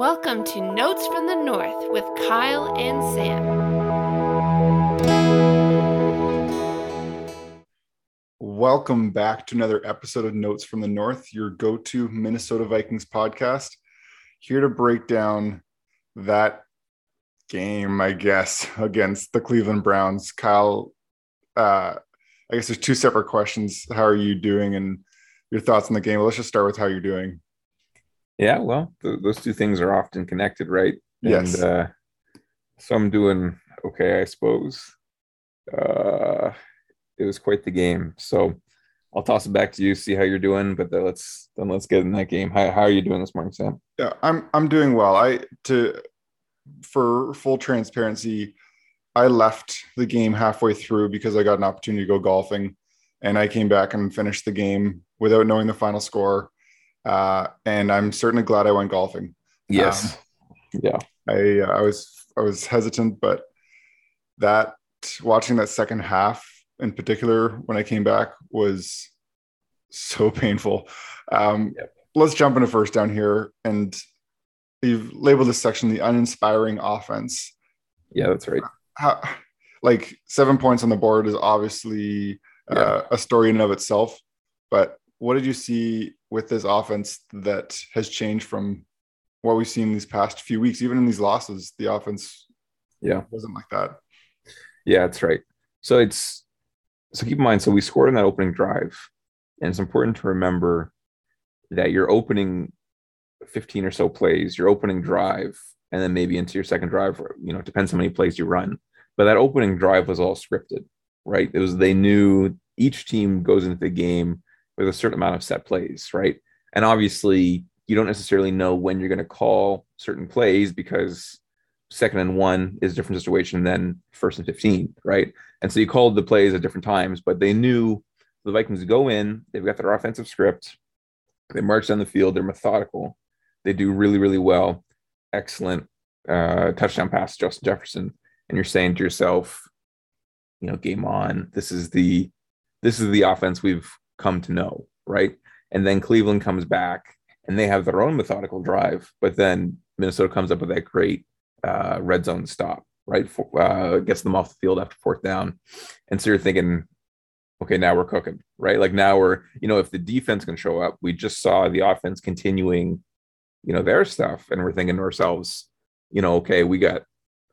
Welcome to Notes from the North with Kyle and Sam. Welcome back to another episode of Notes from the North, your go to Minnesota Vikings podcast. Here to break down that game, I guess, against the Cleveland Browns. Kyle, uh, I guess there's two separate questions. How are you doing and your thoughts on the game? Let's just start with how you're doing. Yeah, well, th- those two things are often connected, right? Yes. And uh, so I'm doing okay, I suppose. Uh, it was quite the game. So I'll toss it back to you, see how you're doing. But then let's then let's get in that game. How, how are you doing this morning, Sam? Yeah, I'm I'm doing well. I to for full transparency, I left the game halfway through because I got an opportunity to go golfing, and I came back and finished the game without knowing the final score. Uh, and I'm certainly glad I went golfing. Yes. yeah. I I was I was hesitant, but that watching that second half in particular when I came back was so painful. Um, Yep. Let's jump into first down here, and you've labeled this section the uninspiring offense. Yeah, that's right. How, like seven points on the board is obviously uh, a story in and of itself, but what did you see with this offense that has changed from what we've seen these past few weeks? Even in these losses, the offense Yeah. wasn't like that. Yeah, that's right. So it's so keep in mind. So we scored on that opening drive, and it's important to remember that your opening 15 or so plays, your opening drive, and then maybe into your second drive, you know, it depends how many plays you run. But that opening drive was all scripted, right? It was they knew each team goes into the game with a certain amount of set plays, right? And obviously, you don't necessarily know when you're going to call certain plays because second and one is a different situation than first and 15, right? And so you called the plays at different times, but they knew the Vikings go in, they've got their offensive script, they march down the field, they're methodical, they do really, really well. Excellent uh, touchdown pass, Justin Jefferson. And you're saying to yourself, you know, game on. This is the this is the offense we've come to know, right? And then Cleveland comes back and they have their own methodical drive, but then Minnesota comes up with that great uh, red zone stop, right? For, uh, gets them off the field after fourth down. And so you're thinking, okay, now we're cooking, right? Like now we're, you know, if the defense can show up, we just saw the offense continuing, you know, their stuff. And we're thinking to ourselves, you know, okay, we got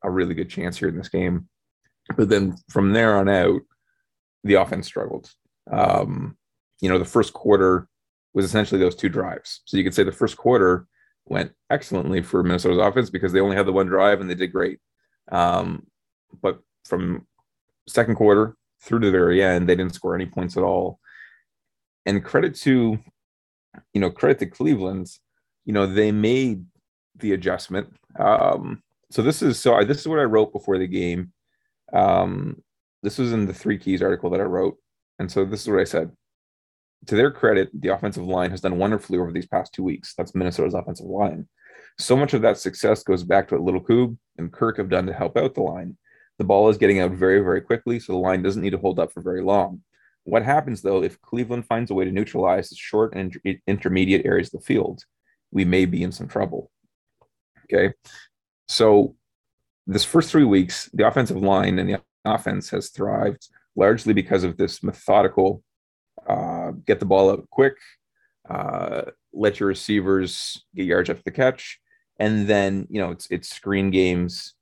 a really good chance here in this game. But then from there on out, the offense struggled. Um, you know, the first quarter was essentially those two drives. So you could say the first quarter went excellently for Minnesota's offense because they only had the one drive and they did great. Um, but from second quarter through to the very end, they didn't score any points at all. And credit to, you know, credit to Cleveland, you know, they made the adjustment. Um, so this is so I, this is what I wrote before the game. Um, this was in the three keys article that I wrote, and so this is what I said. To their credit, the offensive line has done wonderfully over these past two weeks. That's Minnesota's offensive line. So much of that success goes back to what Little Coob and Kirk have done to help out the line. The ball is getting out very, very quickly, so the line doesn't need to hold up for very long. What happens though if Cleveland finds a way to neutralize the short and inter- intermediate areas of the field? We may be in some trouble. Okay, so this first three weeks, the offensive line and the offense has thrived largely because of this methodical uh, get the ball out quick, uh, let your receivers get yards after the catch, and then you know it's it's screen games,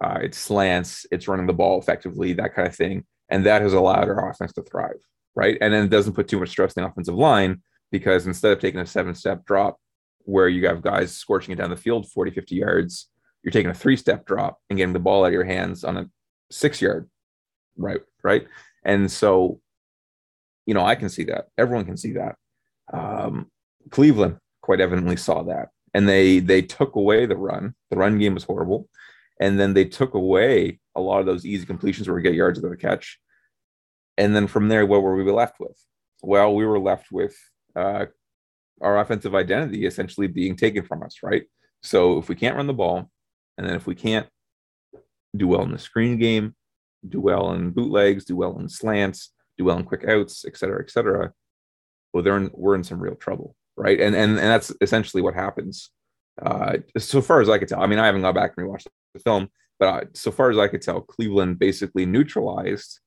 uh, it's slants, it's running the ball effectively, that kind of thing, and that has allowed our offense to thrive, right? And then it doesn't put too much stress on the offensive line because instead of taking a seven step drop where you have guys scorching it down the field 40, 50 yards, you're taking a three step drop and getting the ball out of your hands on a six yard, right? Right. And so, you know, I can see that. Everyone can see that. Um, Cleveland quite evidently saw that, and they they took away the run. The run game was horrible, and then they took away a lot of those easy completions where we get yards of the catch. And then from there, what were we left with? Well, we were left with uh, our offensive identity essentially being taken from us, right? So if we can't run the ball, and then if we can't do well in the screen game, do well in bootlegs, do well in slants, do well in quick outs, et cetera, et cetera, well, they're in, we're in some real trouble, right? And and and that's essentially what happens Uh, so far as I could tell, I mean, I haven't gone back and rewatched the film, but uh, so far as I could tell, Cleveland basically neutralized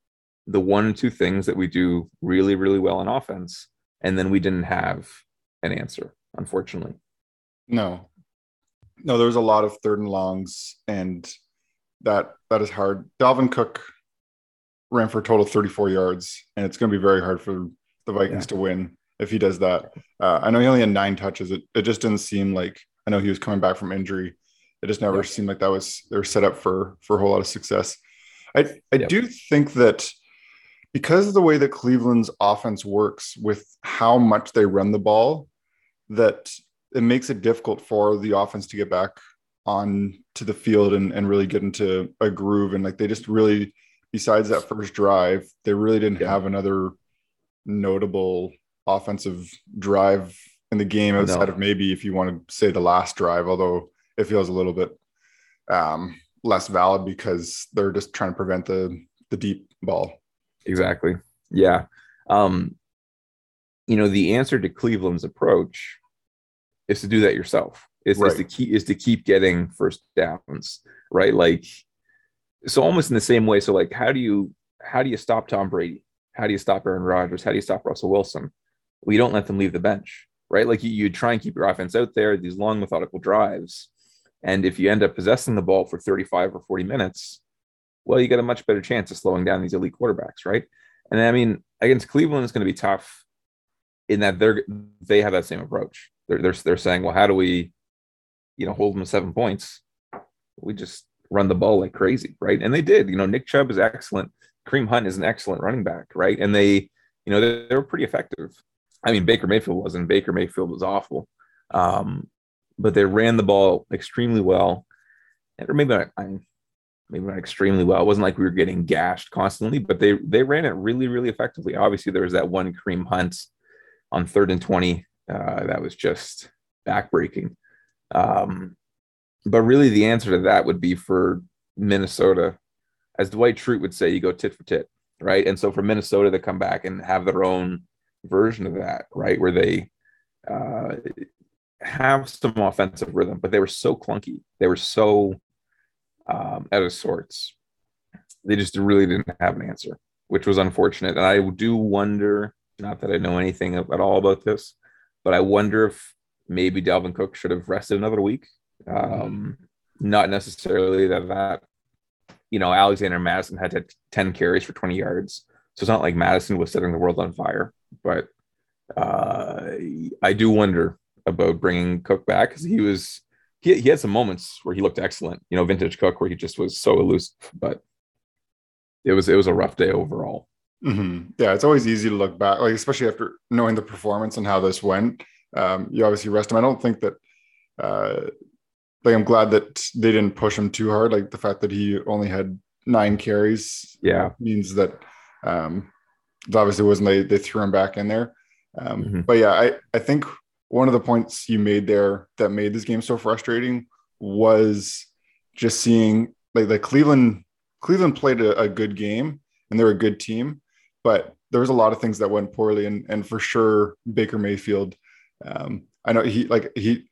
the one and two things that we do really, really well in offense, and then we didn't have an answer, unfortunately. No, no, there was a lot of third and longs, and that that is hard. Dalvin Cook ran for a total of 34 yards, and it's going to be very hard for the Vikings yeah. to win if he does that. Uh, I know he only had nine touches. It, it just didn't seem like I know he was coming back from injury. It just never yeah. seemed like that was they were set up for for a whole lot of success. I I yep. do think that because of the way that Cleveland's offense works with how much they run the ball, that it makes it difficult for the offense to get back on to the field and, and really get into a groove. And like they just really, besides that first drive, they really didn't yeah. have another notable offensive drive in the game outside no. of maybe if you want to say the last drive, although it feels a little bit um, less valid because they're just trying to prevent the the deep ball. Exactly. Yeah. Um, you know, the answer to Cleveland's approach is to do that yourself. Is, right. is to keep is to keep getting first downs, right? Like so almost in the same way. So like how do you how do you stop Tom Brady? How do you stop Aaron Rodgers? How do you stop Russell Wilson? We don't let them leave the bench, right? Like you, you try and keep your offense out there, these long methodical drives. And if you end up possessing the ball for 35 or 40 minutes, well, you get a much better chance of slowing down these elite quarterbacks, right? And I mean, against Cleveland, it's going to be tough in that they're they have that same approach. They're they're they're saying, well, how do we, you know, hold them to seven points? We just run the ball like crazy, right? And they did. You know, Nick Chubb is excellent. Kareem Hunt is an excellent running back, right? And they, you know, they, they were pretty effective. I mean, Baker Mayfield wasn't. Baker Mayfield was awful, um, but they ran the ball extremely well, or maybe not, I maybe not extremely well. It wasn't like we were getting gashed constantly, but they they ran it really, really effectively. Obviously, there was that one Kareem Hunt on third and twenty uh, that was just backbreaking. Um, but really, the answer to that would be for Minnesota as Dwight Schrute would say, you go tit for tit, right? And so for Minnesota to come back and have their own version of that, right, where they uh, have some offensive rhythm, but they were so clunky, they were so um, out of sorts. They just really didn't have an answer, which was unfortunate. And I do wonder, not that I know anything at all about this, but I wonder if maybe Dalvin Cook should have rested another week. Um, not necessarily that that you know, Alexander Mattison had 10 carries for 20 yards. So it's not like Mattison was setting the world on fire. But uh, I do wonder about bringing Cook back because he was, he, he had some moments where he looked excellent, you know, vintage Cook, where he just was so elusive. But it was, it was a rough day overall. Mm-hmm. Yeah, it's always easy to look back, like especially after knowing the performance and how this went. Um, you obviously rest him. I don't think that uh, like I'm glad that they didn't push him too hard. Like the fact that he only had nine carries, yeah, means that um, obviously wasn't they they threw him back in there. Um, mm-hmm. But yeah, I I think one of the points you made there that made this game so frustrating was just seeing like the Cleveland Cleveland played a, a good game and they're a good team, but there was a lot of things that went poorly and and for sure Baker Mayfield. Um, I know he like he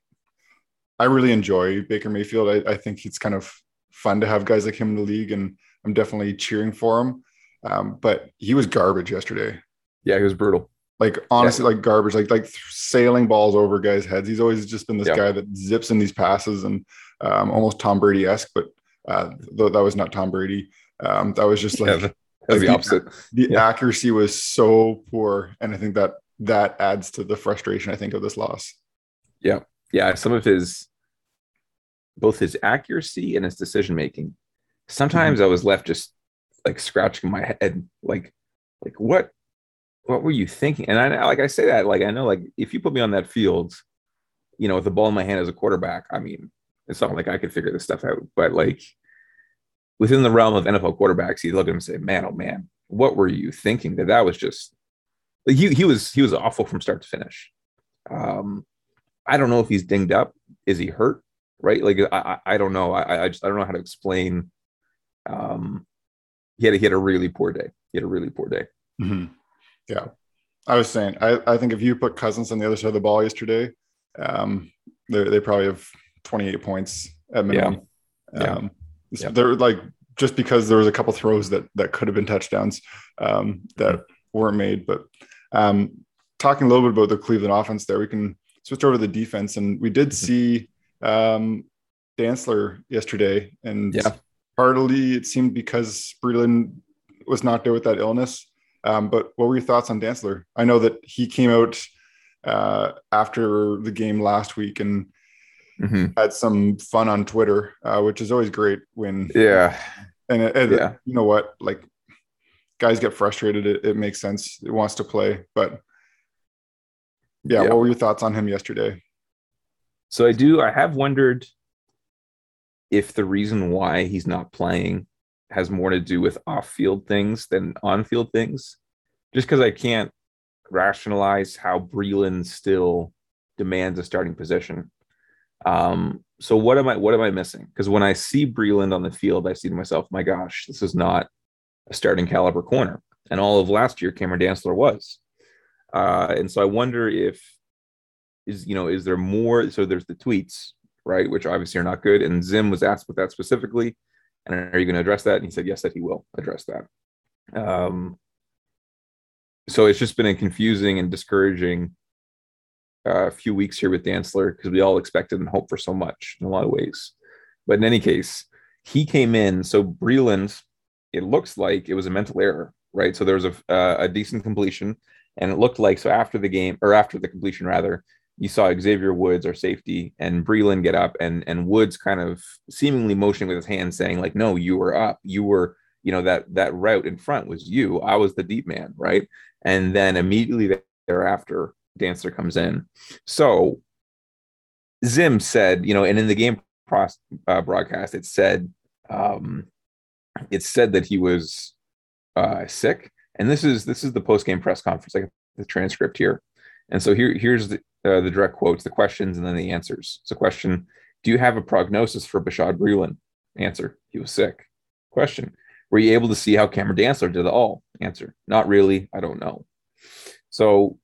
I really enjoy Baker Mayfield. I, I, think it's kind of fun to have guys like him in the league, and I'm definitely cheering for him. Um, but he was garbage yesterday. Yeah, he was brutal. Like honestly, yeah. like garbage, like like sailing balls over guys' heads. He's always just been this yeah. guy that zips in these passes and um, almost Tom Brady esque, but uh, though that was not Tom Brady. Um, that was just like, yeah, like the opposite. The, the accuracy was so poor, and I think that that adds to the frustration. I think of this loss. Yeah, yeah. Some of his both his accuracy and his decision making. Sometimes mm-hmm. I was left just like scratching my head, like, like what, what were you thinking? And I like I say that, like I know, like if you put me on that field, you know, with the ball in my hand as a quarterback, I mean, it's not like I could figure this stuff out. But like within the realm of NFL quarterbacks, you look at him and say, "Man, oh man, what were you thinking?" That that was just like he he was he was awful from start to finish. Um, I don't know if he's dinged up. Is he hurt? right? Like I, I don't know. I, I just I don't know how to explain. Um, he had a, he had a really poor day. He had a really poor day. Mm-hmm. Yeah, I was saying I, I think if you put Cousins on the other side of the ball yesterday, um, they they probably have 28 points at minimum. Yeah. Um, Yeah. They're like just because there was a couple throws that that could have been touchdowns um, that weren't made. But um, talking a little bit about the Cleveland offense, there we can switch over to the defense, and we did Mhm. see um, Dantzler yesterday, and Yeah. partly it seemed because Breeland was knocked out with that illness. Um, but what were your thoughts on Dantzler? I know that he came out uh, after the game last week and Mhm. had some fun on Twitter, uh, which is always great when Yeah. and it- Yeah. you know what, like guys get frustrated. It, it makes sense. It wants to play, but yeah, Yeah. What were your thoughts on him yesterday? So I do. I have wondered if the reason why he's not playing has more to do with off-field things than on-field things. Just because I can't rationalize how Breeland still demands a starting position. Um, so what am I? What am I missing? Because when I see Breeland on the field, I see to myself, "My gosh, this is not a starting caliber corner." And all of last year, Cameron Dantzler was. Uh, and so I wonder if is you know is there more so there's the tweets right which obviously are not good and zim was asked about that specifically and are you going to address that? And he said yes that he will address that. Um so it's just been a confusing and discouraging uh, few weeks here with Dantzler because we all expected and hoped for so much in a lot of ways. But in any case he came in so Breeland it looks like it was a mental error right? So there was a, uh, a decent completion and it looked like so after the game or after the completion rather you saw Xavier Woods, our safety, and Breeland get up, and and Woods kind of seemingly motioning with his hand, saying like, "No, you were up. You were, you know, that that route in front was you. I was the deep man, right?" And then immediately thereafter, Dantzler comes in. So Zim said, you know, and in the game uh, broadcast, it said, um, it said that he was uh, sick. And this is this is the post game press conference, like the transcript here. And so here here's the uh, the direct quotes, the questions, and then the answers. So, question: Do you have a prognosis for Bashaud Breeland? Answer: He was sick. Question: Were you able to see how Cameron Dantzler did it all? Answer: Not really. I don't know. So,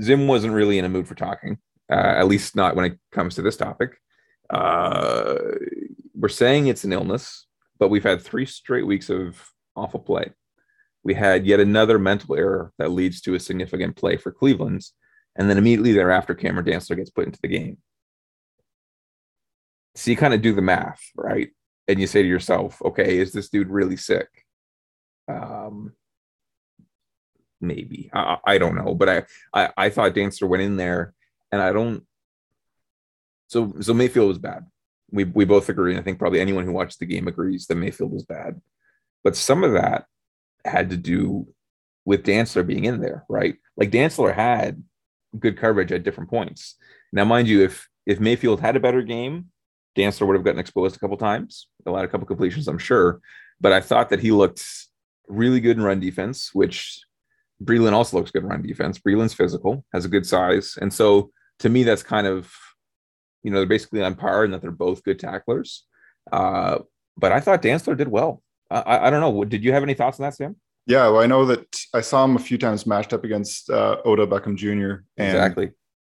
Zim wasn't really in a mood for talking, uh, at least not when it comes to this topic. Uh, we're saying it's an illness, but we've had three straight weeks of awful play. We had yet another mental error that leads to a significant play for Cleveland's and then immediately thereafter, Cameron Dantzler gets put into the game. So you kind of do the math, right? And you say to yourself, okay, is this dude really sick? Um, maybe. I, I don't know. But I, I, I thought Dantzler went in there and I don't. So, so Mayfield was bad. We, we both agree. And I think probably anyone who watched the game agrees that Mayfield was bad. But some of that had to do with Dantzler being in there, right? Like Dantzler had good coverage at different points. Now, mind you, if if Mayfield had a better game, Dantzler would have gotten exposed a couple times, allowed a couple completions, I'm sure. But I thought that he looked really good in run defense, which Breeland also looks good in run defense. Breeland's physical, has a good size, and so to me, that's kind of you know they're basically on par and that they're both good tacklers. Uh, but I thought Dantzler did well. I, I don't know. Did you have any thoughts on that, Sam? Yeah, well, I know that I saw him a few times matched up against uh, Odell Beckham Jr. and exactly.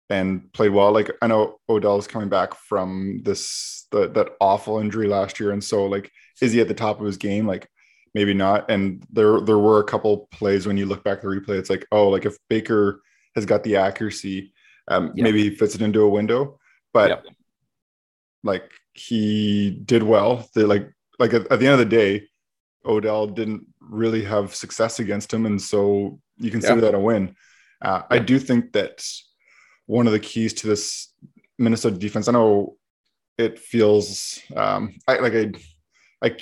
and played well. Like I know Odell's coming back from this the, that awful injury last year, and so like is he at the top of his game? Like maybe not. And there there were a couple plays when you look back at the replay, it's like oh, like if Baker has got the accuracy, um, Yep. maybe he fits it into a window, but Yep. like he did well. The, like like at, at the end of the day, Odell didn't really have success against him, and so you consider Yeah. that a win. Uh, I do think that one of the keys to this Minnesota defense. I know it feels um, I like I I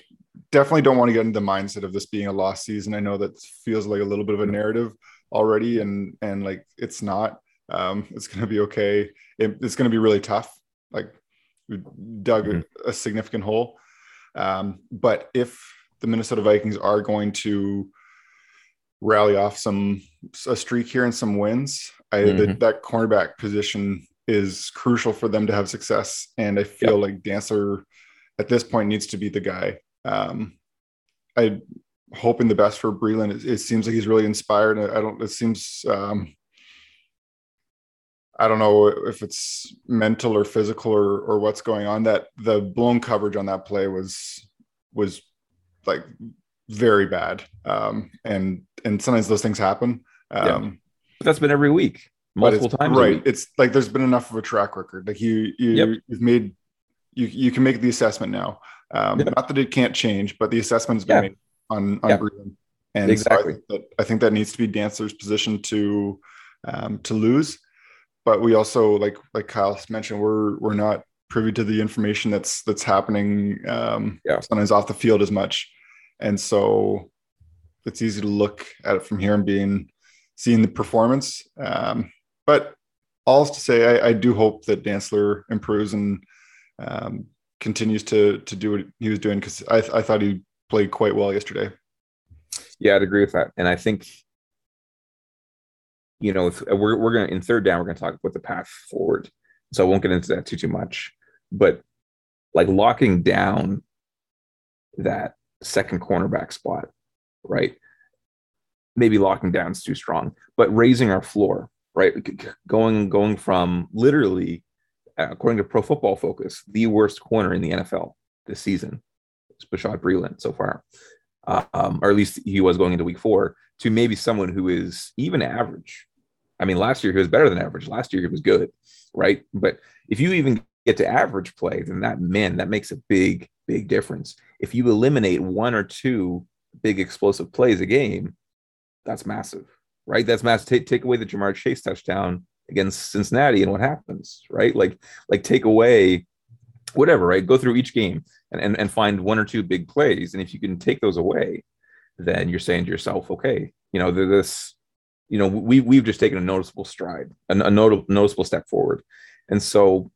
definitely don't want to get into the mindset of this being a lost season. I know that feels like a little bit of a narrative already, and and like it's not. Um, it's going to be okay. It, it's going to be really tough. Like we dug a, a significant hole. Um, but if the Minnesota Vikings are going to rally off some a streak here and some wins, I the, Mhm. that cornerback position is crucial for them to have success. And I feel like Dantzler at this point needs to be the guy. Um, I hoping the best for Breeland. It, it seems like he's really inspired. I I don't. It seems um, I don't know if it's mental or physical or or what's going on. That the blown coverage on that play was was like very bad. Um, and and sometimes those things happen. Um, yeah. But that's been every week, multiple times. Right. It's like there's been enough of a track record. Like you you yep. you've made you you can make the assessment now. Um, yep. Not that it can't change, but the assessment's been yeah. made on on yeah. And exactly. So I, that, I think that needs to be Dantzler's position to um, to lose. But we also, like like Kyle mentioned, we're we're not privy to the information that's that's happening um, yeah. sometimes off the field as much, and so it's easy to look at it from here and being seeing the performance. Um, but all to say, I, I, do hope that Dantzler improves and um, continues to to do what he was doing because I, I thought he played quite well yesterday. Yeah, I'd agree with that. And I think, you know, if we're, we're going to, in third down, we're going to talk about the path forward. So I won't get into that too, too much. But like locking down that second cornerback spot, right? Maybe locking down is too strong, but raising our floor, right? Going going from literally, uh, according to Pro Football Focus, the worst corner in the NFL this season, it's Bashaud Breeland so far, um, or at least he was going into week four, to maybe someone who is even average. I mean, last year he was better than average. Last year he was good, right? But if you even get to average play, then that man, that makes a big, big difference. If you eliminate one or two big explosive plays a game, that's massive, right? That's massive. Take, take away the Ja'Marr Chase touchdown against Cincinnati, and what happens, right? Like, like take away whatever, right? Go through each game and, and, and find one or two big plays. And if you can take those away, then you're saying to yourself, okay, you know, this, you know, we, we've just taken a noticeable stride, a, a notable, noticeable step forward. And so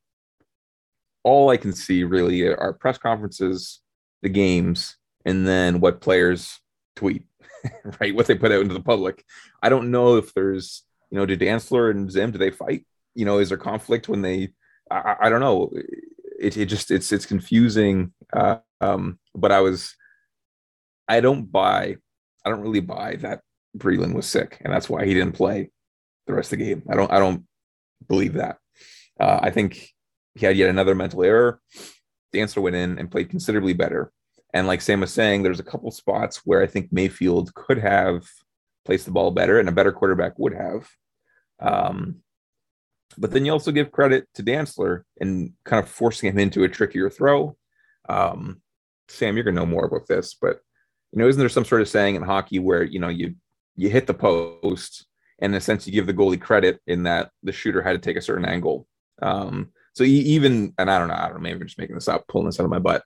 all I can see really are press conferences, the games, and then what players tweet, right? What they put out into the public. I don't know if there's, you know, did Dantzler and Zim, do they fight? You know, is there conflict when they, I, I don't know it, it just it's it's confusing. Uh, um, but I was I don't buy I don't really buy that Breeland was sick and that's why he didn't play the rest of the game. I don't I don't believe that. Uh, I think he had yet another mental error. Dantzler went in and played considerably better. And like Sam was saying, there's a couple spots where I think Mayfield could have placed the ball better and a better quarterback would have. Um, but then you also give credit to Dantzler and kind of forcing him into a trickier throw. Um, Sam, you're gonna know more about this, but you know, isn't there some sort of saying in hockey where you know you you hit the post, and in a sense you give the goalie credit in that the shooter had to take a certain angle. Um, so even and I don't know, I don't know, maybe I'm just making this up, pulling this out of my butt.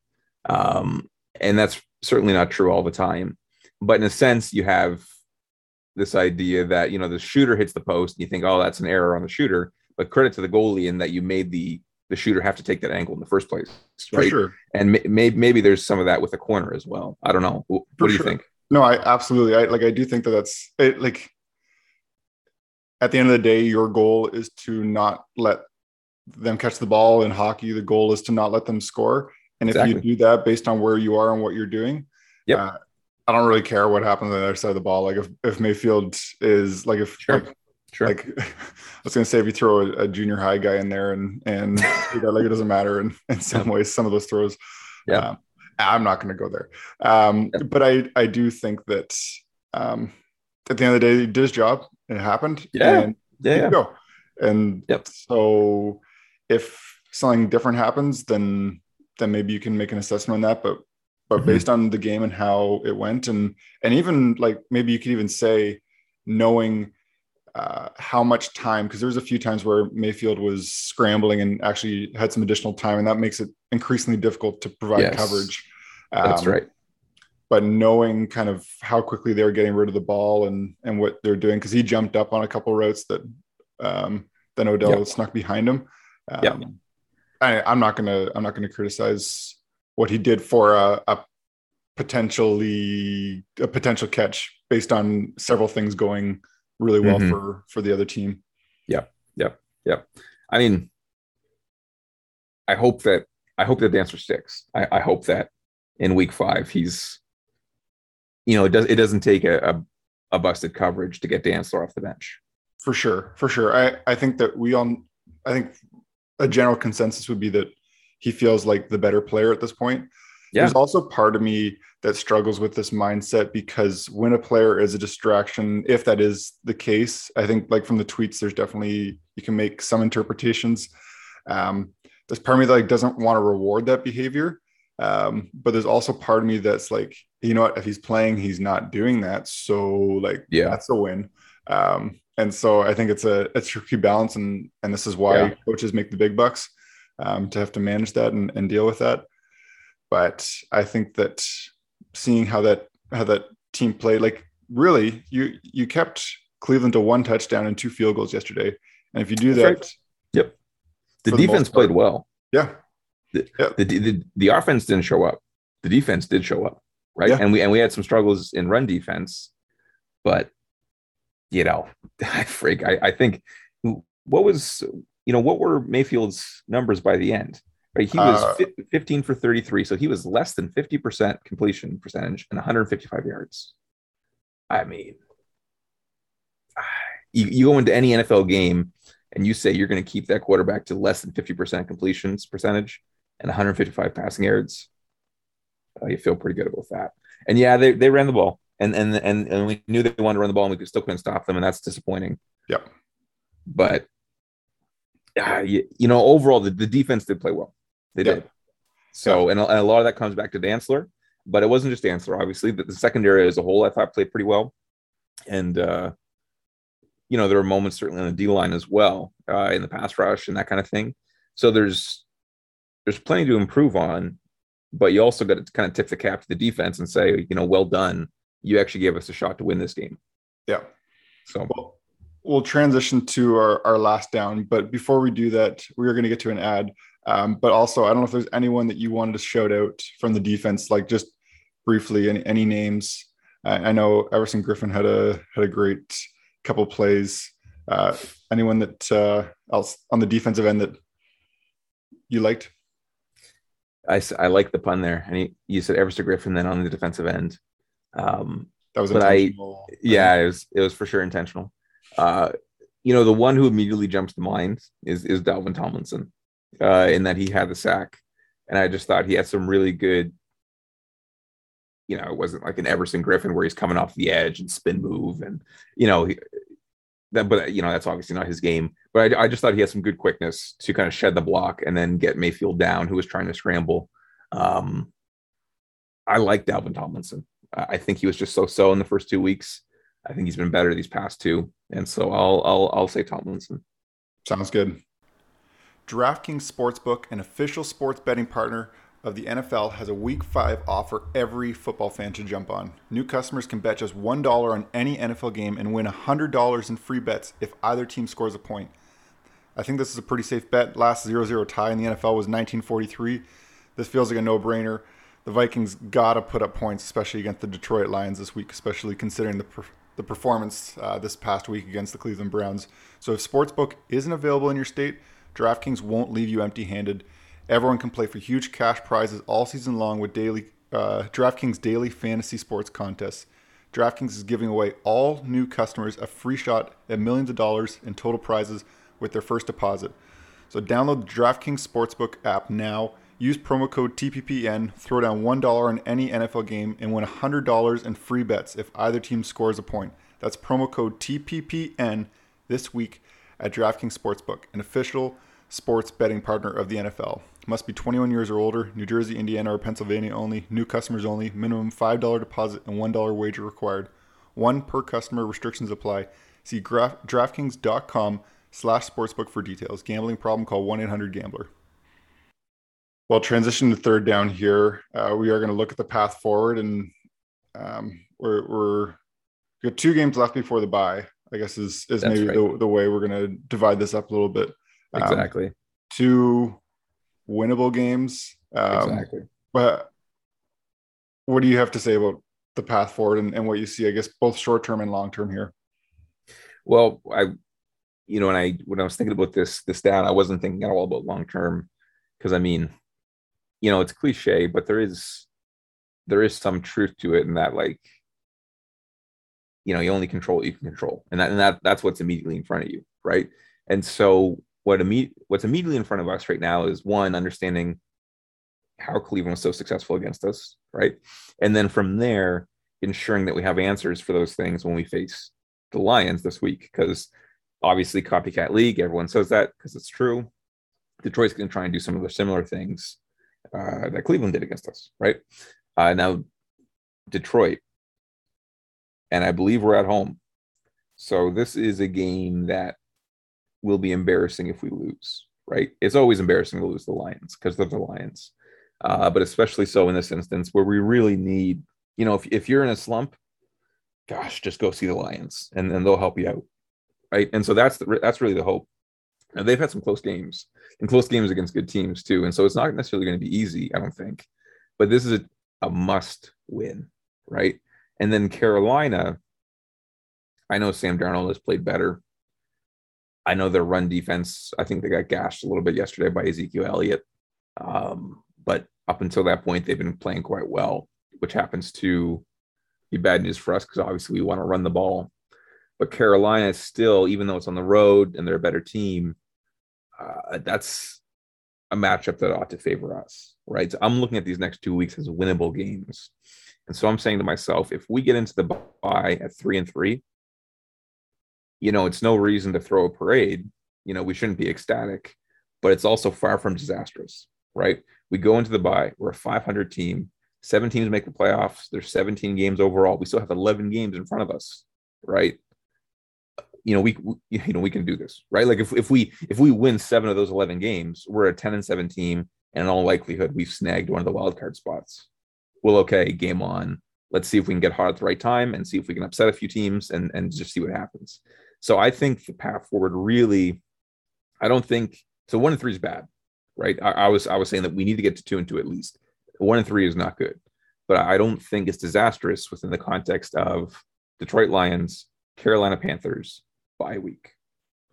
Um, and that's certainly not true all the time. But in a sense, you have this idea that you know the shooter hits the post, and you think, oh, that's an error on the shooter but credit to the goalie in that you made the the shooter have to take that angle in the first place, right? For sure. And maybe maybe there's some of that with the corner as well. I don't know. What, what do you think? No, I absolutely. I like. I do think that that's it, like. At the end of the day, your goal is to not let them catch the ball in hockey. The goal is to not let them score. And exactly. if you do that based on where you are and what you're doing, yeah, uh, I don't really care what happens on the other side of the ball. Like if, if Mayfield is like if sure. like Sure. Like I was gonna say, if you throw a, a junior high guy in there and and you know, like it doesn't matter in, in some ways, some of those throws. Yeah. Um, I'm not gonna go there. Um, yeah. but I I do think that um, at the end of the day, he did his job. It happened. Yeah. And yeah. yeah. Go. And yep. so if something different happens, then then maybe you can make an assessment on that. But but mm-hmm. based on the game and how it went, and and even like maybe you could even say knowing uh, how much time because there was a few times where Mayfield was scrambling and actually had some additional time, and that makes it increasingly difficult to provide yes, coverage. Um, that's right. But knowing kind of how quickly they're getting rid of the ball and and what they're doing, because he jumped up on a couple routes that um, then Odell yep. snuck behind him. Um, yeah, I, am not gonna I'm not gonna criticize what he did for a, a potentially a potential catch based on several things going really well mm-hmm. for for the other team. Yeah, yeah, yeah. I mean, I hope that I hope that Dantzler sticks. I, I hope that in week five he's, you know, it does it doesn't take a, a, a busted coverage to get Dantzler off the bench. For sure, for sure. I I think that we all I think a general consensus would be that he feels like the better player at this point. Yeah. There's also part of me that struggles with this mindset because when a player is a distraction, if that is the case, I think like from the tweets, there's definitely you can make some interpretations. Um, there's part of me that like doesn't want to reward that behavior. Um, but there's also part of me that's like, you know what, if he's playing, he's not doing that. So like Yeah. that's a win. Um, and so I think it's a it's a tricky balance and and this is why Yeah. coaches make the big bucks um, to have to manage that and, and deal with that. But I think that seeing how that how that team played, like really, you you kept Cleveland to one touchdown and two field goals yesterday. And if you do That's that, Yep. The the defense part. played well. yeah, The, the the offense didn't show up. The defense did show up, right? Yeah. And we and we had some struggles in run defense, but you know, I freak. I, I think what was you know what were Mayfield's numbers by the end? Right, he was Uh, fi- 15 for 33, so he was less than 50% completion percentage and 155 yards. I mean, you, you go into any NFL game and you say you're going to keep that quarterback to less than 50% completions percentage and 155 passing yards, uh, you feel pretty good about that. And yeah, they, they ran the ball, and and and and we knew they wanted to run the ball, and we still couldn't stop them, and that's disappointing. Yep. But uh, you, you know, overall, the, the defense did play well. They Yep. did. So, and, a, and a lot of that comes back to Dantzler, but it wasn't just Dantzler. Obviously, the, the secondary as a whole, I thought played pretty well, and uh, you know, there were moments certainly on the D line as well uh, in the pass rush and that kind of thing. So there's there's plenty to improve on, but you also got to kind of tip the cap to the defense and say, you know, well done. You actually gave us a shot to win this game. yeah. So Well, we'll transition to our, our last down, but before we do that, we are going to get to an ad. Um, but also, I don't know if there's anyone that you wanted to shout out from the defense, like just briefly, any, any names. I, I know Everson Griffen had a had a great couple plays. Uh, anyone that uh, else on the defensive end that you liked? I, I like the pun there. And he, you said Everson Griffen then on the defensive end. Um, That was But I- intentional. yeah, it was it was for sure intentional. Uh, you know, the one who immediately jumps to mind is is Dalvin Tomlinson, uh, in that he had the sack, and I just thought he had some really good. You know, it wasn't like an Everson Griffen where he's coming off the edge and spin move, and you know, he, that. But you know, that's obviously not his game. But I, I just thought he had some good quickness to kind of shed the block and then get Mayfield down, who was trying to scramble. Um, I like Dalvin Tomlinson. I think he was just so so in the first two weeks. I think he's been better these past two, and so I'll I'll I'll say Tomlinson. Sounds good. DraftKings Sportsbook, an official sports betting partner of the NFL, has a Week 5 offer every football fan should jump on. New customers can bet just $1 on any NFL game and win $100 in free bets if either team scores a point. I think this is a pretty safe bet. Last 0 0 tie in the NFL was 1943. This feels like a no brainer. The Vikings got to put up points, especially against the Detroit Lions this week, especially considering the, per- the performance uh, this past week against the Cleveland Browns. So if Sportsbook isn't available in your state, DraftKings won't leave you empty handed. Everyone can play for huge cash prizes all season long with daily uh, DraftKings daily fantasy sports contests. DraftKings is giving away all new customers a free shot at millions of dollars in total prizes with their first deposit. So download the DraftKings Sportsbook app now. Use promo code TPPN, throw down $1 on any NFL game, and win $100 in free bets if either team scores a point. That's promo code TPPN this week at DraftKings Sportsbook, an official sports betting partner of the NFL. Must be 21 years or older, New Jersey, Indiana, or Pennsylvania only, new customers only, minimum $5 deposit and $1 wager required. One per customer, restrictions apply. See DraftKings.com slash sportsbook for details. Gambling problem, call 1-800-GAMBLER. Well, transition to third down here. Uh, we are going to look at the path forward, and um, we're, we're we got two games left before the bye. I guess is is That's maybe right. the, the way we're going to divide this up a little bit. Um, Exactly. two winnable games. Um, exactly. But what do you have to say about the path forward and, and what you see? I guess both short term and long term here. Well, I, you know, when I when I was thinking about this this down, I wasn't thinking at all about long term because I mean, you know, it's cliche, but there is there is some truth to it in that like you know, you only control what you can control. And that and that that's what's immediately in front of you, right? And so what imme- what's immediately in front of us right now is one understanding how Cleveland was so successful against us, right? And then from there, ensuring that we have answers for those things when we face the Lions this week, because obviously copycat league, everyone says that because it's true. Detroit's going to try and do some of the similar things uh, that Cleveland did against us, right? Uh, now, Detroit, and I believe we're at home. So this is a game that will be embarrassing if we lose, right? It's always embarrassing to lose the Lions because they're the Lions, uh, but especially so in this instance where we really need, you know, if, if you're in a slump, gosh, just go see the Lions and then they'll help you out, right? And so that's the, that's really the hope. And they've had some close games and close games against good teams too, and so it's not necessarily going to be easy, I don't think, but this is a, a must win, right? And then Carolina, I know Sam Darnold has played better. I know their run defense, I think they got gashed a little bit yesterday by Ezekiel Elliott. Um, but up until that point, they've been playing quite well, which happens to be bad news for us because obviously we want to run the ball. But Carolina still, even though it's on the road and they're a better team, uh, that's a matchup that ought to favor us, right? So I'm looking at these next two weeks as winnable games. And so I'm saying to myself, if we get into the bye at three and three, you know, it's no reason to throw a parade. You know, we shouldn't be ecstatic, but it's also far from disastrous, right? We go into the bye, we're a 500 team, seven teams make the playoffs. There's 17 games overall. We still have 11 games in front of us, right? You know, we, we you know we can do this, right? Like if, if we if we win seven of those 11 games, we're a 10 and 7 team, and in all likelihood, we've snagged one of the wild card spots. Well, okay, game on. Let's see if we can get hot at the right time and see if we can upset a few teams and and just see what happens. So I think the path forward really, I don't think so. One and three is bad, right? I, I, was I was saying that we need to get to two and two at least. One and three is not good, but I don't think it's disastrous within the context of Detroit Lions, Carolina Panthers bye week,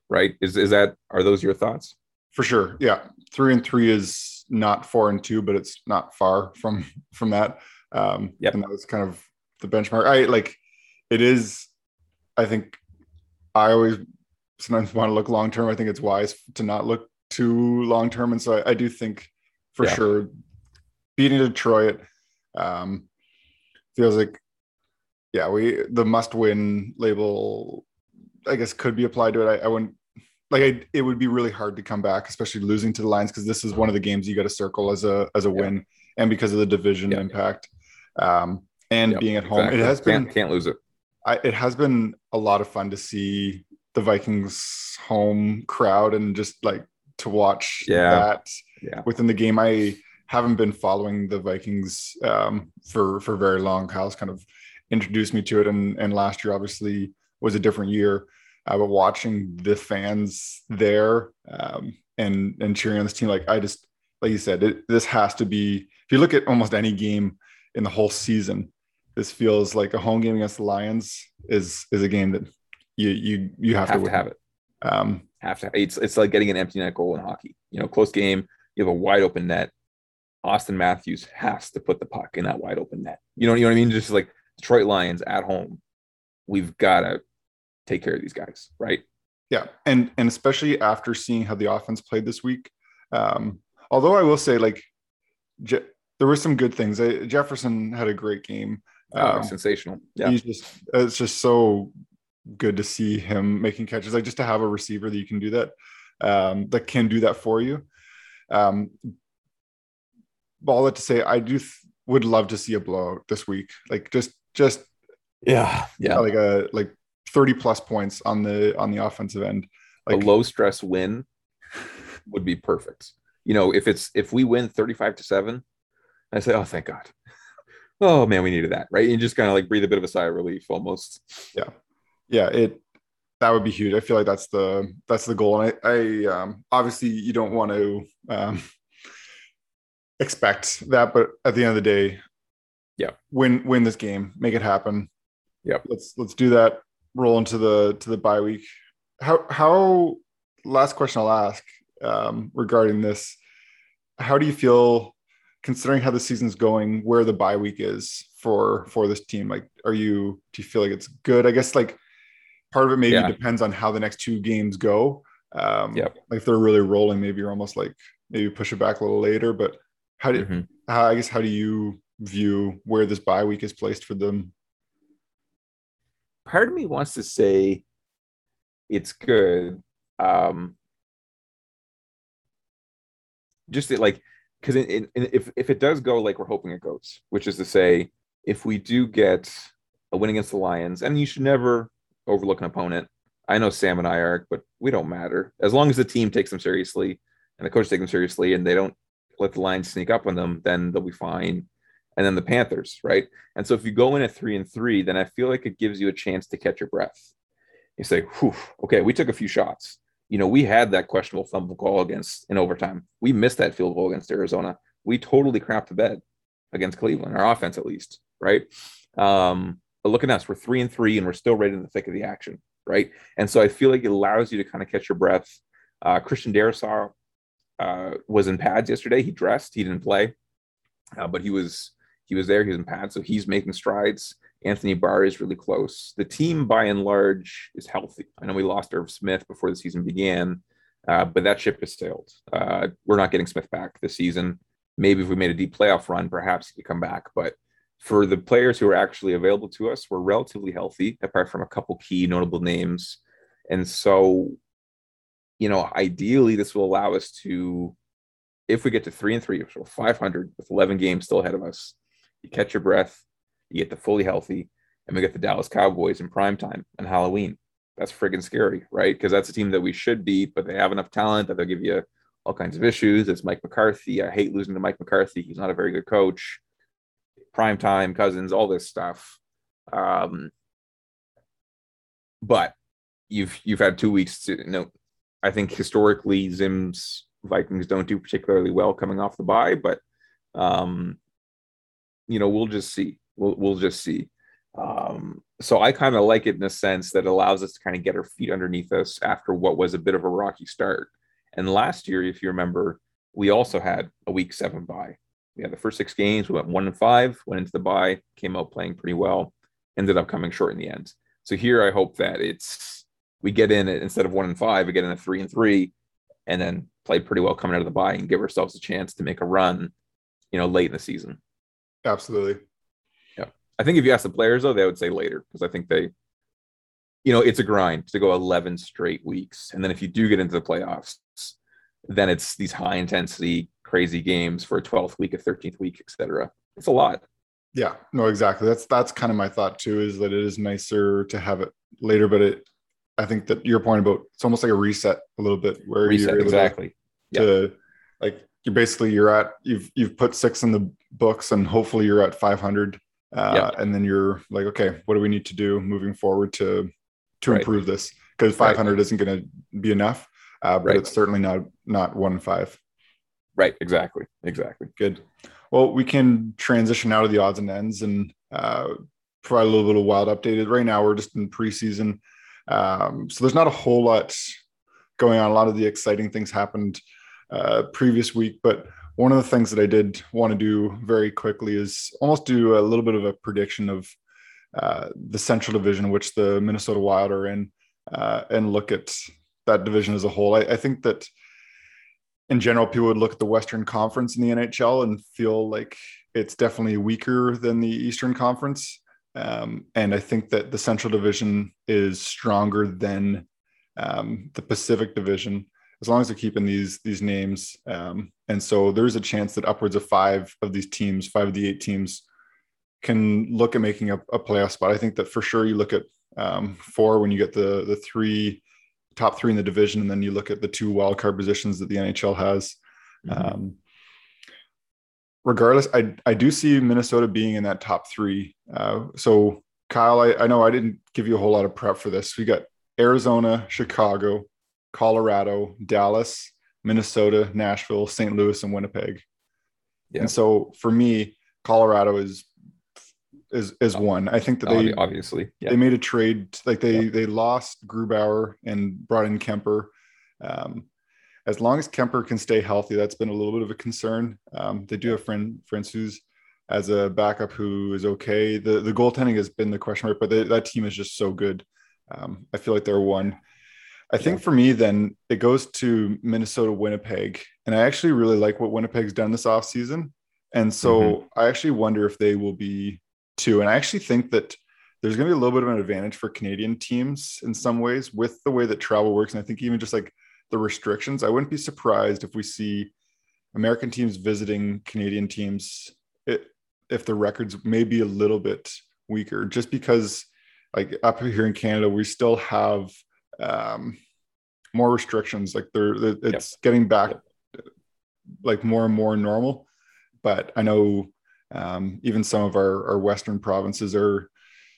right? Is is that are those your thoughts? For sure, yeah. Three and three is not four and two, but it's not far from from that. Um, yep. and that was kind of the benchmark. I like it is. I think I always sometimes want to look long term. I think it's wise to not look too long term, and so I, I, do think for yeah. sure beating Detroit um, feels like yeah we the must win label I guess could be applied to it. I, I wouldn't like I, it would be really hard to come back, especially losing to the Lions because this is one of the games you got to circle as a as a yeah. win, and because of the division yeah. impact, um, and yep, being at home, exactly. it has been can't, can't lose it. I, it has been a lot of fun to see the Vikings home crowd and just like to watch that yeah. within the game. I haven't been following the Vikings um, for for very long. Kyle's kind of introduced me to it, and and last year obviously was a different year. Uh, but watching the fans there um, and and cheering on this team, like I just like you said, it, this has to be. If you look at almost any game in the whole season, this feels like a home game against the Lions is is a game that you you you have, have to, to have it. Um, have to. It's it's like getting an empty net goal in hockey. You know, close game. You have a wide open net. Auston Matthews has to put the puck in that wide open net. You know, you know what I mean? Just like Detroit Lions at home, we've got to take care of these guys, right? Yeah, and and especially after seeing how the offense played this week. Um, although I will say, like, Je- there were some good things. I, Jefferson had a great game. Oh, um, sensational. Yeah. He's just, it's just so good to see him making catches. Like just to have a receiver that you can do that, um, that can do that for you. Um, all that to say, I do th- would love to see a blowout this week. Like just, just, yeah, yeah, like a, like 30 plus points on the, on the offensive end. Like, a low stress win would be perfect. You know, if it's, if we win 35 to seven, I say, oh, thank God oh man, we needed that, right? You just kind of like breathe a bit of a sigh of relief almost. Yeah. Yeah. It, that would be huge. I feel like that's the, that's the goal. And I, I um, obviously you don't want to um, expect that, but at the end of the day, yeah, win, win this game, make it happen. Yeah. Let's, let's do that. Roll into the, to the bye week. How, how, last question I'll ask um, regarding this. How do you feel considering how the season's going, where the bye week is for for this team? Like, are you do you feel like it's good? I guess like part of it maybe Yeah. depends on how the next two games go. Um, Yep. Like if they're really rolling, maybe you're almost like maybe push it back a little later. But how do Mhm. how, I guess how do you view where this bye week is placed for them? Part of me wants to say it's good. Um, just that, like, because if if it does go like we're hoping it goes, which is to say, if we do get a win against the Lions, and you should never overlook an opponent. I know Sam and I are, but we don't matter as long as the team takes them seriously and the coach takes them seriously, and they don't let the Lions sneak up on them, then they'll be fine. And then the Panthers, right? And so if you go in at three and three, then I feel like it gives you a chance to catch your breath. You say, Whew, okay, we took a few shots. You know, we had that questionable fumble call against in overtime. We missed that field goal against Arizona. We totally crapped the bed against Cleveland, our offense at least, right? Um, but look at us, we're three and three, and we're still right in the thick of the action, right? And so I feel like it allows you to kind of catch your breath. Uh, Christian Darrisaw uh, was in pads yesterday. He dressed, he didn't play, uh, but he was he was there. He was in pads, so he's making strides. Anthony Barr is really close. The team, by and large, is healthy. I know we lost Irv Smith before the season began, uh, but that ship has sailed. Uh, we're not getting Smith back this season. Maybe if we made a deep playoff run, perhaps he could come back. But for the players who are actually available to us, we're relatively healthy, apart from a couple key notable names. And so, you know, ideally, this will allow us to, if we get to three and three, so 500 with 11 games still ahead of us, you catch your breath, you get the fully healthy, and we get the Dallas Cowboys in prime time and Halloween. That's friggin' scary, right? Because that's a team that we should beat, but they have enough talent that they'll give you all kinds of issues. It's Mike McCarthy. I hate losing to Mike McCarthy. He's not a very good coach. Prime time, cousins, all this stuff. Um, but you've you've had two weeks to you know. I think historically Zim's Vikings don't do particularly well coming off the bye, but um, you know we'll just see. We'll we'll just see. Um, so I kind of like it in a sense that allows us to kind of get our feet underneath us after what was a bit of a rocky start. And last year, if you remember, we also had a week seven bye. We had the first six games, we went one and five, went into the bye, came out playing pretty well, ended up coming short in the end. So here I hope that it's we get in it instead of one and five, we get in a three and three, and then play pretty well coming out of the bye and give ourselves a chance to make a run, you know, late in the season. Absolutely. Yeah. I think if you ask the players though, they would say later because I think they, you know, it's a grind to go 11 straight weeks, and then if you do get into the playoffs, then it's these high intensity, crazy games for a 12th week, a 13th week, etc. It's a lot. Yeah, no, exactly. That's that's kind of my thought too. Is that it is nicer to have it later, but it. I think that your point about it's almost like a reset a little bit where Reset you're exactly. to, to like you basically you're at you've you've put six in the books and hopefully you're at 500 uh, and then you're like okay what do we need to do moving forward to to Right. improve this because Right. 500 isn't going to be enough uh, but Right. it's certainly not not one five Right. Exactly. Exactly. Good. Well, we can transition out of the odds and ends and uh, provide a little bit of wild updated. Right now, we're just in preseason, um, so there's not a whole lot going on. A lot of the exciting things happened uh, previous week, but one of the things that I did want to do very quickly is almost do a little bit of a prediction of uh, the Central Division, which the Minnesota Wild are in, uh, and look at that division as a whole. I, I think that in general, people would look at the Western Conference in the NHL and feel like it's definitely weaker than the Eastern Conference. Um, and I think that the Central Division is stronger than um, the Pacific Division, as long as they're keeping these these names. Um, and so there's a chance that upwards of five of these teams, five of the eight teams, can look at making a, a playoff spot. I think that for sure you look at um, four when you get the the three top three in the division, and then you look at the two wildcard positions that the NHL has. Mhm. Um, regardless, I I do see Minnesota being in that top three. Uh, so Kyle, I, I know I didn't give you a whole lot of prep for this. We got Arizona, Chicago, Colorado, Dallas, Minnesota, Nashville, St. Louis, and Winnipeg. Yeah. And so for me, Colorado is is is one. I think that they obviously. Yeah. they made a trade like they Yeah. they lost Grubauer and brought in Kuemper. Um, as long as Kuemper can stay healthy, that's been a little bit of a concern. Um, they do have friend Francouz as a backup who is okay. The the goaltending has been the question mark, but they, that team is just so good. Um, I feel like they're one. I think for me, then it goes to Minnesota, Winnipeg, and I actually really like what Winnipeg's done this offseason. And so mm-hmm. I actually wonder if they will be too. And I actually think that there's going to be a little bit of an advantage for Canadian teams in some ways with the way that travel works. And I think even just like the restrictions, I wouldn't be surprised if we see American teams visiting Canadian teams it, if the records may be a little bit weaker, just because like up here in Canada, we still have um, more restrictions. Like they're, it's yep. getting back yep. like more and more normal. But I know um, even some of our, our Western provinces are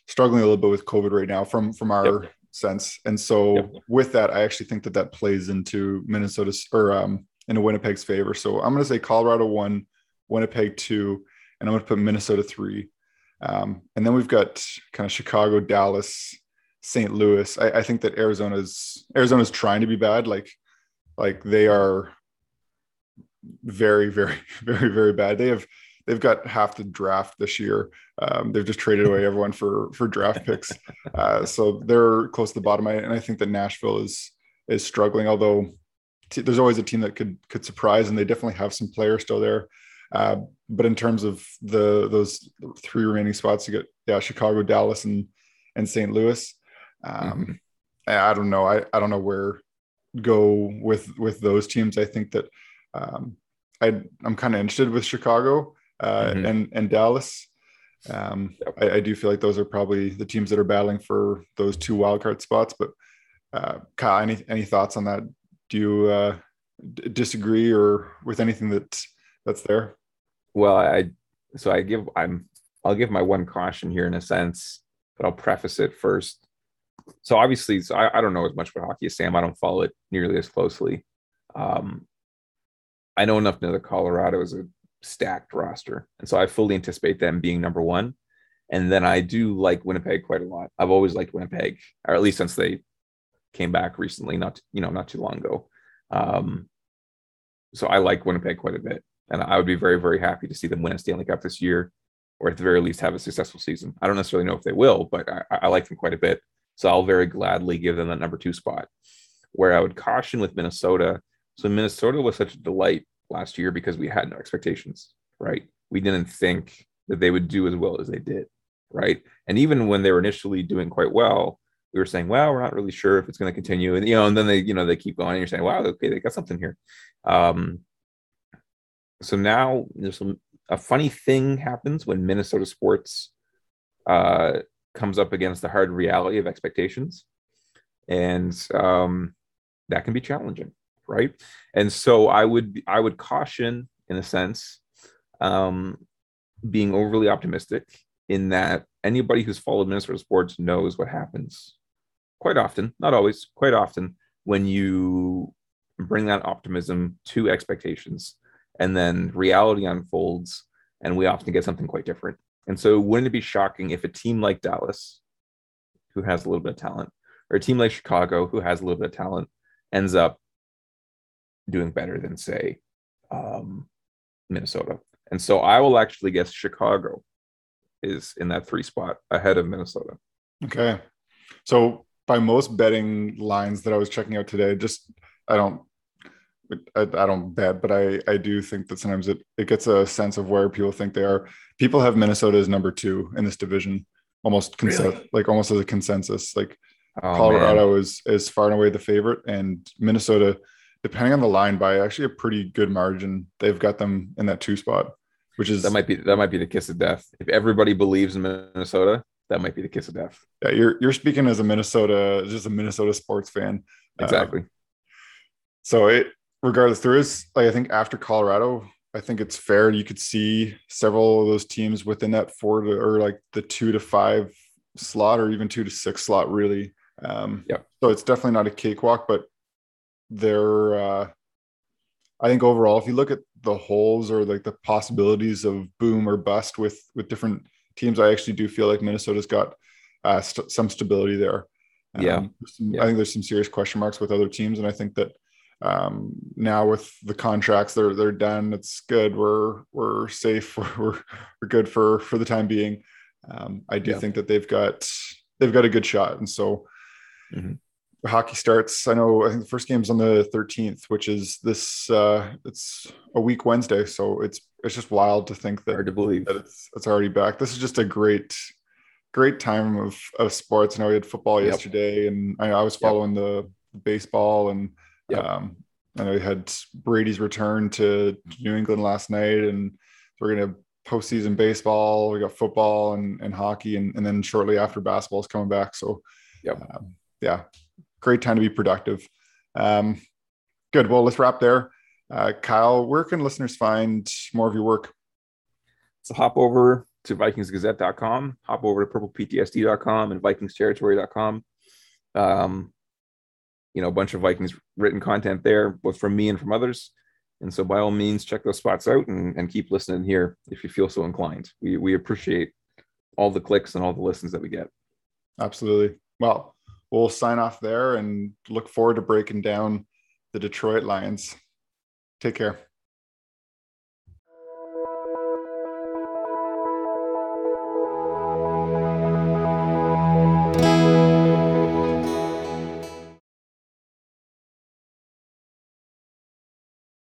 struggling a little bit with COVID right now from from our yep. sense. And so with that, I actually think that that plays into Minnesota's or um, into Winnipeg's favor. So I'm going to say Colorado one, Winnipeg two, and I'm going to put Minnesota three. Um, and then we've got kind of Chicago, Dallas, St. Louis. I, I think that Arizona's Arizona's trying to be bad. Like, like they are very, very, very, very bad. They have they've got half the draft this year. Um, they've just traded away everyone for for draft picks. Uh, so they're close to the bottom. And I think that Nashville is is struggling. Although t- there's always a team that could could surprise, and they definitely have some players still there. Uh, but in terms of the those three remaining spots, you get yeah Chicago, Dallas, and and St. Louis. Um, mm-hmm. I don't know. I, I don't know where go with with those teams. I think that um, I I'm kind of interested with Chicago uh, mm-hmm. and and Dallas. Um. I, I, do feel like those are probably the teams that are battling for those two wildcard spots. But uh, Kyle, any any thoughts on that? Do you uh, d- disagree or with anything that that's there? Well, I so I give I'm I'll give my one caution here in a sense, but I'll preface it first. So obviously, so I, I don't know as much about hockey as Sam. I don't follow it nearly as closely. Um, I know enough to know that Colorado is a stacked roster, and so I fully anticipate them being number one. And then I do like Winnipeg quite a lot. I've always liked Winnipeg, or at least since they came back recently, not you know not too long ago. Um, so I like Winnipeg quite a bit and I would be very, very happy to see them win a Stanley Cup this year, or at the very least have a successful season. I don't necessarily know if they will, but I, I like them quite a bit. So I'll very gladly give them that number two spot. Where I would caution with Minnesota. So Minnesota was such a delight last year because we had no expectations, right? We didn't think that they would do as well as they did, right? And even when they were initially doing quite well, we were saying, well, we're not really sure if it's going to continue. And, you know, and then they, you know, they keep going and you're saying, wow, okay, they got something here. Um, so now there's some, a funny thing happens when Minnesota sports uh, comes up against the hard reality of expectations, and um, that can be challenging, right? And so I would I would caution, in a sense, um, being overly optimistic in that anybody who's followed Minnesota sports knows what happens quite often, not always, quite often, when you bring that optimism to expectations and then reality unfolds and we often get something quite different and so wouldn't it be shocking if a team like dallas who has a little bit of talent or a team like chicago who has a little bit of talent ends up doing better than say um, minnesota. And so i will actually guess chicago is in that three spot ahead of minnesota. Okay. So by most betting lines that i was checking out today just i don't I, I, don't bet, but I, I do think that sometimes it, it gets a sense of where people think they are. People have Minnesota as number two in this division, almost cons- really? like almost as a consensus. Like oh, Colorado man. is is far and away the favorite, and Minnesota, depending on the line, by actually a pretty good margin, they've got them in that two spot, which is that might be that might be the kiss of death. If everybody believes in Minnesota, that might be the kiss of death. Yeah, you're you're speaking as a Minnesota, just a Minnesota sports fan. Exactly. Uh, so it regardless, there is like I think after Colorado, I think it's fair. You could see several of those teams within that four to or like the two to five slot or even two to six slot, really. Um, yeah. So it's definitely not a cakewalk, but they're. Uh, I think overall, if you look at the holes or like the possibilities of boom or bust with with different teams, I actually do feel like Minnesota's got uh, st- some stability there. Um, yeah. Some, yeah. I think there's some serious question marks with other teams, and I think that um, now with the contracts they're they're done it's good we're we're safe we're we're good for for the time being um, i do Yeah. think that they've got they've got a good shot and so Mhm. hockey starts i know i think the first game's on the 13th which is this uh it's a week wednesday so it's it's just wild to think that Hard to believe. that it's it's already back. This is just a great great time of of sports. I know we had football Yep. yesterday, and I, I was Yep. following the baseball, and Yep. um, I know we had Brady's return to New England last night, and we're gonna postseason baseball. We got football and, and hockey, and, and then shortly after basketball is coming back. So, Yep. um, yeah, great time to be productive. Um, good. Well, let's wrap there. Uh, Kyle, where can listeners find more of your work? So hop over to VikingsGazette.com, hop over to PurplePTSD.com and VikingsTerritory.com. Um, you know, a bunch of Vikings written content there, both from me and from others. And so, by all means, check those spots out and, and keep listening here if you feel so inclined. We we appreciate all the clicks and all the listens that we get. Absolutely. Well, we'll sign off there and look forward to breaking down the Detroit Lions. Take care.